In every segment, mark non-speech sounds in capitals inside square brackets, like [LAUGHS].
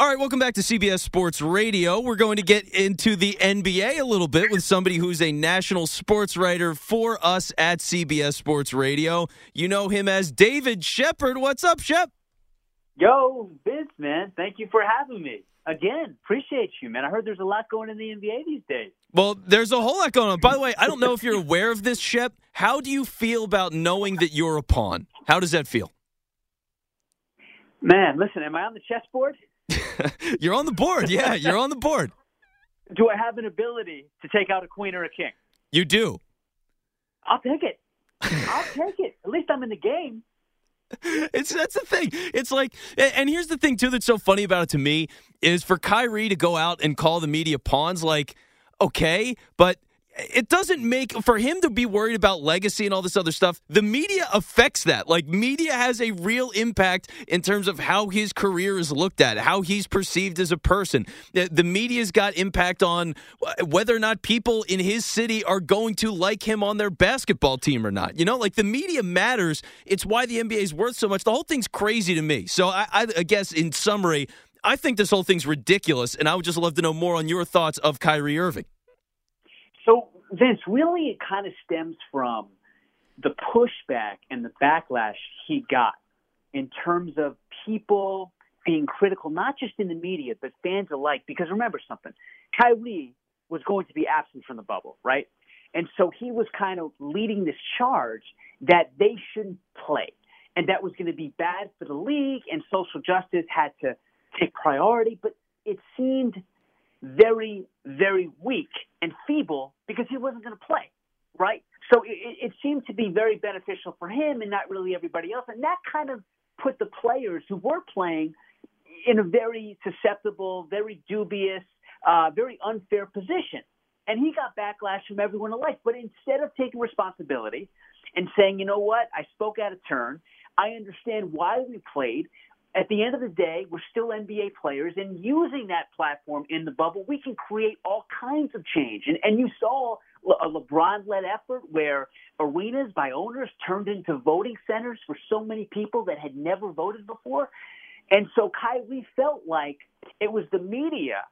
All right, welcome back to CBS Sports Radio. We're going to get into the NBA a little bit with somebody who's a national sports writer for us at CBS Sports Radio. You know him as David Shepard. What's up, Shep? Yo, Vince, man, thank you for having me. Again, appreciate you, man. I heard there's a lot going in the NBA these days. Well, there's a whole lot going on. By the way, I don't know if you're aware of this, Shep. How do you feel about knowing that you're a pawn? How does that feel? Man, listen, am I on the chessboard? [LAUGHS] you're on the board. Yeah, you're on the board. Do I have an ability to take out a queen or a king? You do. I'll take it. I'll take it. At least I'm in the game. It's that's the thing. It's like, and here's the thing too that's so funny about it to me is for Kyrie to go out and call the media pawns. Like, okay, but it doesn't make for him to be worried about legacy and all this other stuff. The media affects that. Like media has a real impact in terms of how his career is looked at, how he's perceived as a person. The media's got impact on whether or not people in his city are going to like him on their basketball team or not. You know, like the media matters. It's why the NBA is worth so much. The whole thing's crazy to me. So I, I guess in summary, I think this whole thing's ridiculous, and I would just love to know more on your thoughts of Kyrie Irving. So, Vince, really, it kind of stems from the pushback and the backlash he got in terms of people being critical, not just in the media, but fans alike. Because remember something Kyrie was going to be absent from the bubble, right? And so he was kind of leading this charge that they shouldn't play. And that was going to be bad for the league, and social justice had to take priority. But it seemed very, very weak and feeble because he wasn't going to play, right? So it, it seemed to be very beneficial for him and not really everybody else. And that kind of put the players who were playing in a very susceptible, very dubious, uh, very unfair position. And he got backlash from everyone alike. But instead of taking responsibility and saying, you know what, I spoke out of turn, I understand why we played, at the end of the day, we're still NBA players, and using that platform in the bubble, we can create all kinds of change. And, and you saw a LeBron led effort where arenas by owners turned into voting centers for so many people that had never voted before. And so Kyrie felt like it was the media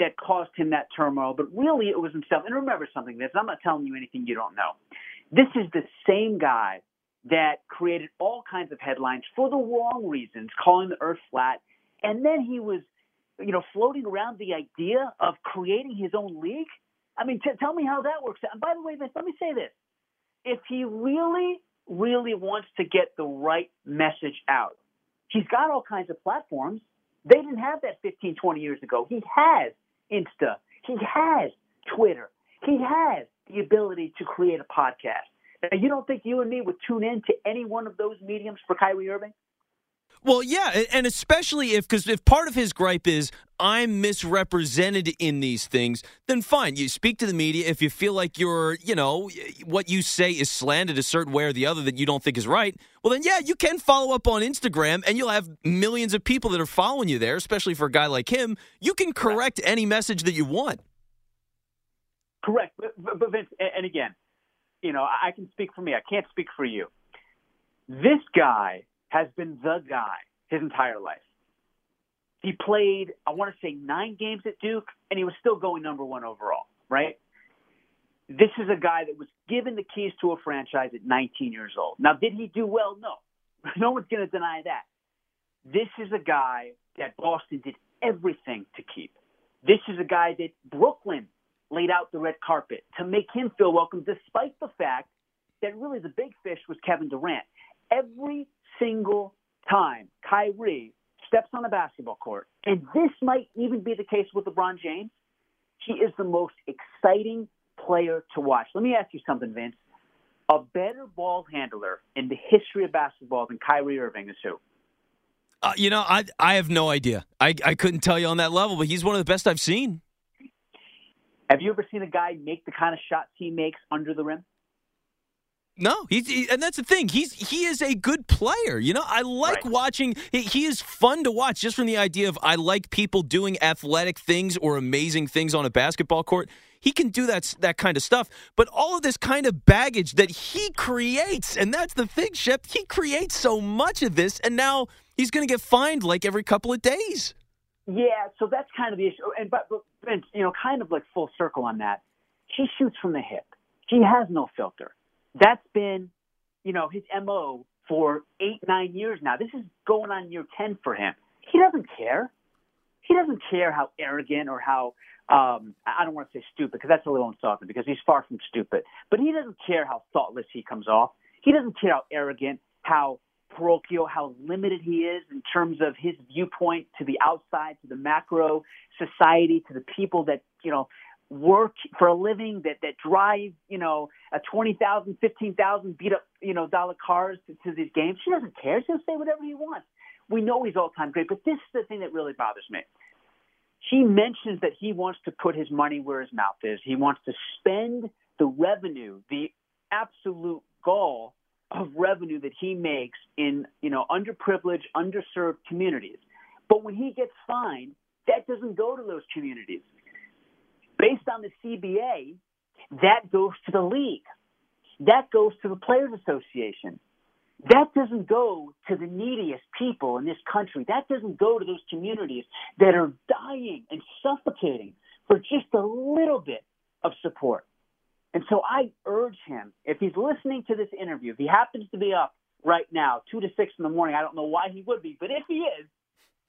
that caused him that turmoil, but really it was himself. And remember something, this I'm not telling you anything you don't know. This is the same guy that created all kinds of headlines for the wrong reasons, calling the earth flat. And then he was, you know, floating around the idea of creating his own league. I mean, t- tell me how that works. And by the way, let me say this. If he really, really wants to get the right message out, he's got all kinds of platforms. They didn't have that 15, 20 years ago. He has Insta. He has Twitter. He has the ability to create a podcast. Now, you don't think you and me would tune in to any one of those mediums for Kyrie Irving? Well, yeah, and especially if because if part of his gripe is I'm misrepresented in these things, then fine. You speak to the media if you feel like you're, you know, what you say is slanted a certain way or the other that you don't think is right. Well, then yeah, you can follow up on Instagram, and you'll have millions of people that are following you there. Especially for a guy like him, you can correct any message that you want. Correct, but, but Vince, and again, you know, I can speak for me. I can't speak for you. This guy has been the guy his entire life. He played, I want to say, nine games at Duke, and he was still going number one overall, right? This is a guy that was given the keys to a franchise at 19 years old. Now, did he do well? No. [LAUGHS] No one's going to deny that. This is a guy that Boston did everything to keep. This is a guy that Brooklyn laid out the red carpet to make him feel welcome, despite the fact that really the big fish was Kevin Durant. Every single time Kyrie steps on a basketball court, and this might even be the case with LeBron James, he is the most exciting player to watch. Let me ask you something, Vince. A better ball handler in the history of basketball than Kyrie Irving is who? Uh, you know, I I have no idea. I, I couldn't tell you on that level, but he's one of the best I've seen. Have you ever seen a guy make the kind of shots he makes under the rim? No, he's he, and that's the thing. He's he is a good player. You know, I like right. watching. He, he, is fun to watch just from the idea of I like people doing athletic things or amazing things on a basketball court. He can do that that kind of stuff, but all of this kind of baggage that he creates, and that's the thing, Shep. He creates so much of this, and now he's going to get fined like every couple of days. Yeah, so that's kind of the issue. And but, but Vince, you know, kind of like full circle on that. He shoots from the hip. He has no filter. That's been, you know, his mo for eight, nine years now. This is going on year ten for him. He doesn't care. He doesn't care how arrogant or how um, I don't want to say stupid because that's a little insulting because he's far from stupid. But he doesn't care how thoughtless he comes off. He doesn't care how arrogant, how parochial, how limited he is in terms of his viewpoint to the outside, to the macro society, to the people that, you know, work for a living that that drive you know a twenty thousand fifteen thousand beat up you know dollar cars to, to these games. He doesn't care. He'll say whatever he wants we know he's all time great but this is the thing that really bothers me. He mentions that he wants to put his money where his mouth is. He wants to spend the revenue the absolute gall of revenue that he makes in you know underprivileged, underserved communities. But when he gets fined, that doesn't go to those communities. Based on the CBA, that goes to the league. That goes to the Players Association. That doesn't go to the neediest people in this country. That doesn't go to those communities that are dying and suffocating for just a little bit of support. And so I urge him, if he's listening to this interview, if he happens to be up right now, two to six in the morning, I don't know why he would be, but if he is,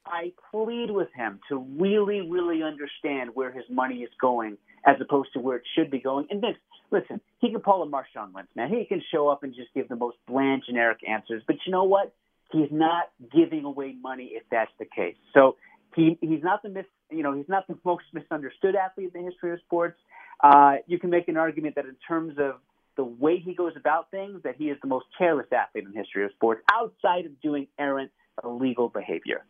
I plead with him to really, really understand where his money is going as opposed to where it should be going. And Vince, listen, he can pull a Marshawn Lynch, man. He can show up and just give the most bland, generic answers. But you know what? He's not giving away money if that's the case. So he he's not the mis, you know, he's not the most misunderstood athlete in the history of sports. Uh, you can make an argument that in terms of the way he goes about things, that he is the most careless athlete in the history of sports, outside of doing errant illegal behavior.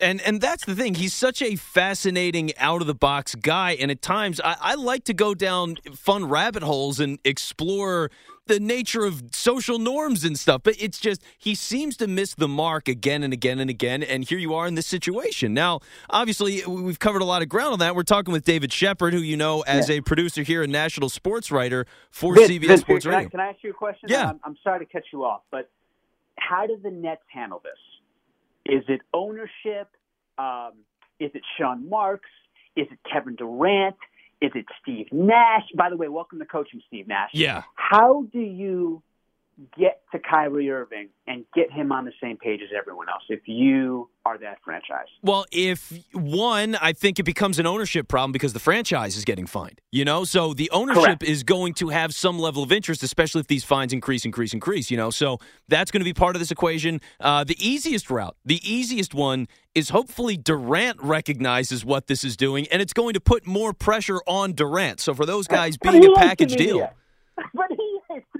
And and that's the thing. He's such a fascinating, out of the box guy, and at times I, I like to go down fun rabbit holes and explore the nature of social norms and stuff. But it's just he seems to miss the mark again and again and again. And here you are in this situation. Now, obviously, we've covered a lot of ground on that. We're talking with David Shepard, who you know as yeah. a producer here and national sports writer for Vince, CBS Vince, Sports can Radio. I, can I ask you a question? Yeah. I'm, I'm sorry to cut you off, but how do the Nets handle this? Is it ownership? Um, is it Sean Marks? Is it Kevin Durant? Is it Steve Nash? By the way, welcome to coaching, Steve Nash. Yeah. How do you get to Kyrie Irving and get him on the same page as everyone else if you are that franchise? Well, if one, I think it becomes an ownership problem because the franchise is getting fined. You know, so the ownership Correct. is going to have some level of interest, especially if these fines increase, increase, increase. You know, so that's going to be part of this equation. Uh, the easiest route, the easiest one, is hopefully Durant recognizes what this is doing, and it's going to put more pressure on Durant. So for those guys being a package deal. [LAUGHS] But he hates the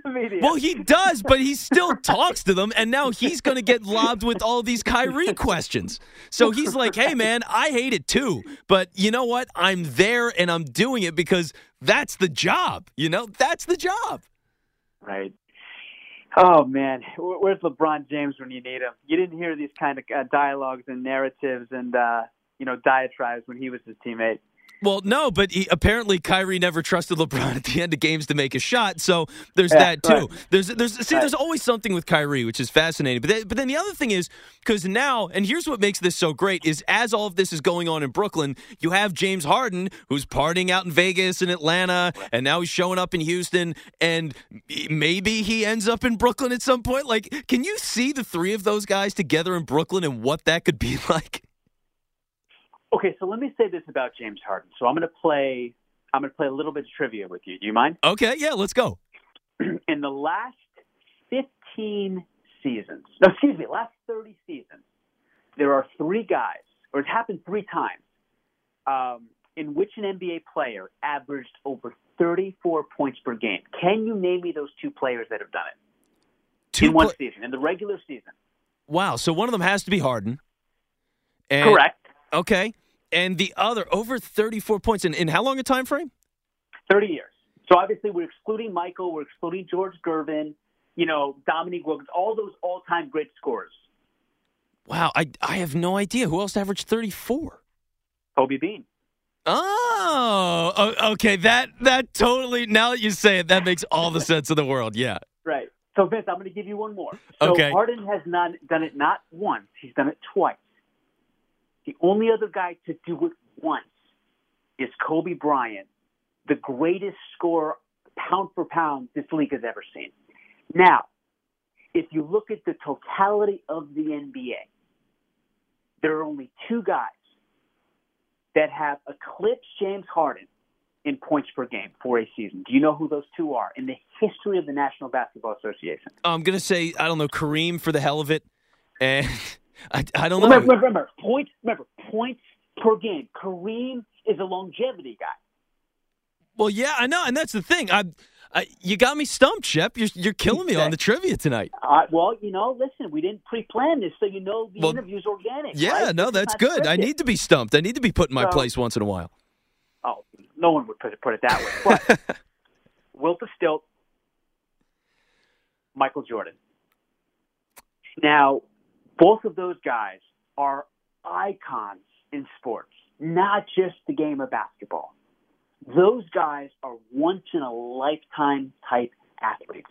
media. Well, he does, but he still talks to them, and now he's going to get lobbed with all these Kyrie questions. So he's like, hey, man, I hate it too, but you know what? I'm there and I'm doing it because that's the job. You know, that's the job. Right. Oh man, where's LeBron James when you need him? You didn't hear these kind of uh, dialogues and narratives and uh, you know diatribes when he was his teammate. Well, no, but he, apparently Kyrie never trusted LeBron [LAUGHS] at the end of games to make a shot. So there's Yeah, that too. right. There's there's see Right. there's always something with Kyrie, which is fascinating. But then, but then the other thing is because now, and here's what makes this so great is as all of this is going on in Brooklyn, you have James Harden who's partying out in Vegas and Atlanta, and now he's showing up in Houston, and maybe he ends up in Brooklyn at some point. Like, can you see the three of those guys together in Brooklyn and what that could be [LAUGHS] like? Okay, so let me say this about James Harden. So I'm going to play. I'm going to play a little bit of trivia with you. Do you mind? Okay, yeah, let's go. [CLEARS THROAT] In the last 15 seasons, no, excuse me, last 30 seasons, there are three guys, or it's happened three times, um, in which an NBA player averaged over 34 points per game. Can you name me those two players that have done it Two in one pla- season, in the regular season? Wow. So one of them has to be Harden. And, Correct. Okay. And the other over 34 points in, in how long a time frame? 30 years. So obviously, we're excluding Michael, we're excluding George Gervin, you know, Dominique Wilkins, all those all-time great scorers. Wow, I I have no idea who else averaged 34. Kobe Bean. Oh, okay. That that totally. Now that you say it, that makes all the sense in the world. Yeah. Right. So Vince, I'm going to give you one more. So Okay. Harden has not done it not once; he's done it twice. The only other guy to do it once is Kobe Bryant, the greatest scorer pound for pound this league has ever seen. Now, if you look at the totality of the NBA, there are only two guys that have eclipsed James Harden in points per game for a season. Do you know who those two are in the history of the National Basketball Association? I'm going to say, I don't know, Kareem for the hell of it. And I, I don't know. Remember, remember, points, remember, points per game. Kareem is a longevity guy. Well, yeah, I know. And that's the thing. I, I you got me stumped, Shep. You're, you're killing me on the trivia tonight. Uh, well, you know, listen, we didn't pre-plan this, so you know the well, interview's organic. Yeah, right? no, that's good. Scripted. I need to be stumped. I need to be put in my so, place once in a while. Oh, no one would put it, put it that way. But [LAUGHS] Wilt of Stilt, Michael Jordan. Now, both of those guys are icons in sports, not just the game of basketball. Those guys are once in a lifetime type athletes.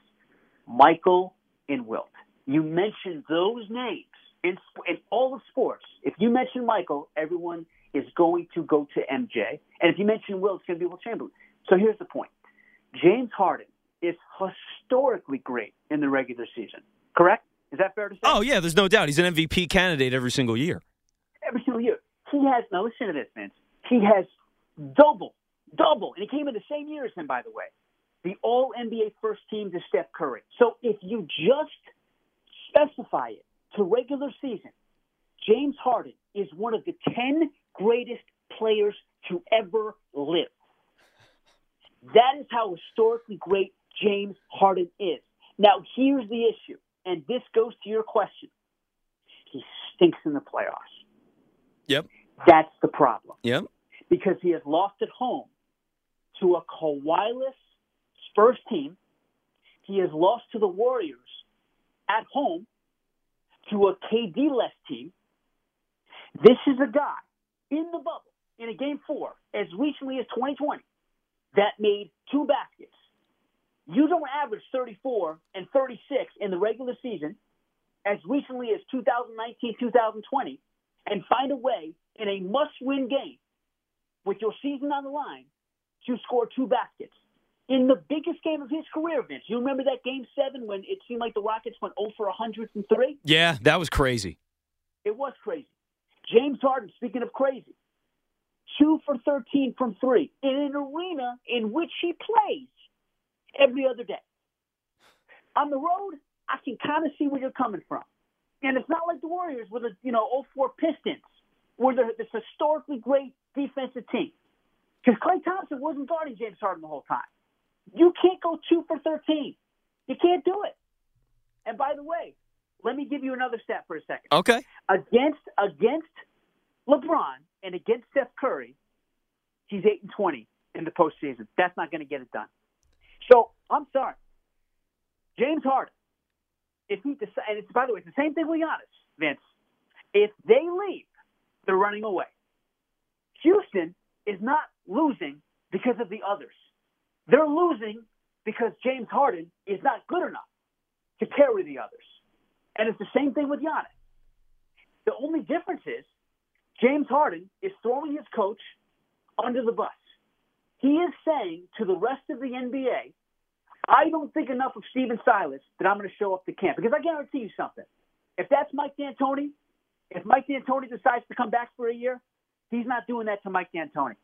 Michael and Wilt. You mentioned those names in, in all of sports. If you mention Michael, everyone is going to go to MJ. And if you mention Wilt, it's going to be Wilt Chamberlain. So here's the point James Harden is historically great in the regular season, correct? Is that fair to say? Oh, yeah, there's no doubt. He's an MVP candidate every single year. Every single year. He has, now listen to this, Vince. He has double, double, and he came in the same year as him, by the way, the all NBA first team to Steph Curry. So if you just specify it to regular season, James Harden is one of the 10 greatest players to ever live. That is how historically great James Harden is. Now, here's the issue and this goes to your question. He stinks in the playoffs. Yep. That's the problem. Yep. Because he has lost at home to a Kawhi-less Spurs team. He has lost to the Warriors at home to a KD-less team. This is a guy in the bubble in a game four as recently as 2020 that made two baskets you don't average 34 and 36 in the regular season as recently as 2019, 2020, and find a way in a must win game with your season on the line to score two baskets. In the biggest game of his career, Vince, you remember that game seven when it seemed like the Rockets went 0 for 103? Yeah, that was crazy. It was crazy. James Harden, speaking of crazy, two for 13 from three in an arena in which he plays every other day. On the road, I can kind of see where you're coming from. And it's not like the Warriors with the, you know, 04 Pistons, where they're this historically great defensive team. Because Klay Thompson wasn't guarding James Harden the whole time. You can't go two for 13. You can't do it. And by the way, let me give you another stat for a second. Okay. Against against LeBron and against Steph Curry, he's eight and twenty in the postseason. That's not going to get it done. So I'm sorry, James Harden. If he decides, and it's by the way, it's the same thing with Giannis, Vince. If they leave, they're running away. Houston is not losing because of the others. They're losing because James Harden is not good enough to carry the others. And it's the same thing with Giannis. The only difference is James Harden is throwing his coach under the bus. He is saying to the rest of the NBA, I don't think enough of Stephen Silas that I'm going to show up to camp. Because I guarantee you something. If that's Mike D'Antoni, if Mike D'Antoni decides to come back for a year, he's not doing that to Mike D'Antoni.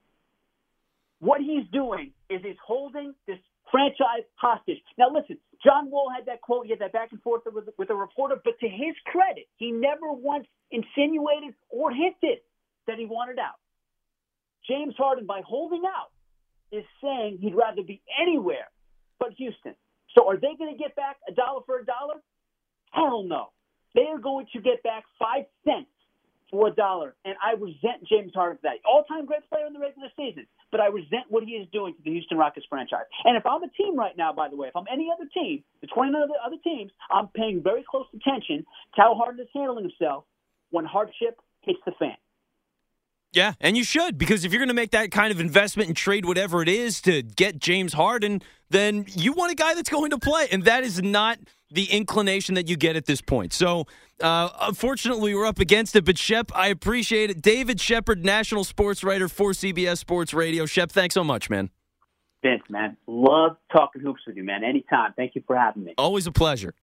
What he's doing is he's holding this franchise hostage. Now, listen, John Wall had that quote, he had that back and forth with, with a reporter, but to his credit, he never once insinuated or hinted that he wanted out. James Harden, by holding out, is saying he'd rather be anywhere but Houston. So are they going to get back a dollar for a dollar? Hell no. They are going to get back five cents for a dollar. And I resent James Harden for that. All time great player in the regular season. But I resent what he is doing to the Houston Rockets franchise. And if I'm a team right now, by the way, if I'm any other team, the 29 other, other teams, I'm paying very close attention to how Harden is handling himself when hardship hits the fan. Yeah, and you should because if you're going to make that kind of investment and trade whatever it is to get James Harden, then you want a guy that's going to play, and that is not the inclination that you get at this point. So, uh, unfortunately, we're up against it. But Shep, I appreciate it. David Shepard, national sports writer for CBS Sports Radio. Shep, thanks so much, man. Vince, man, love talking hoops with you, man. Anytime. Thank you for having me. Always a pleasure.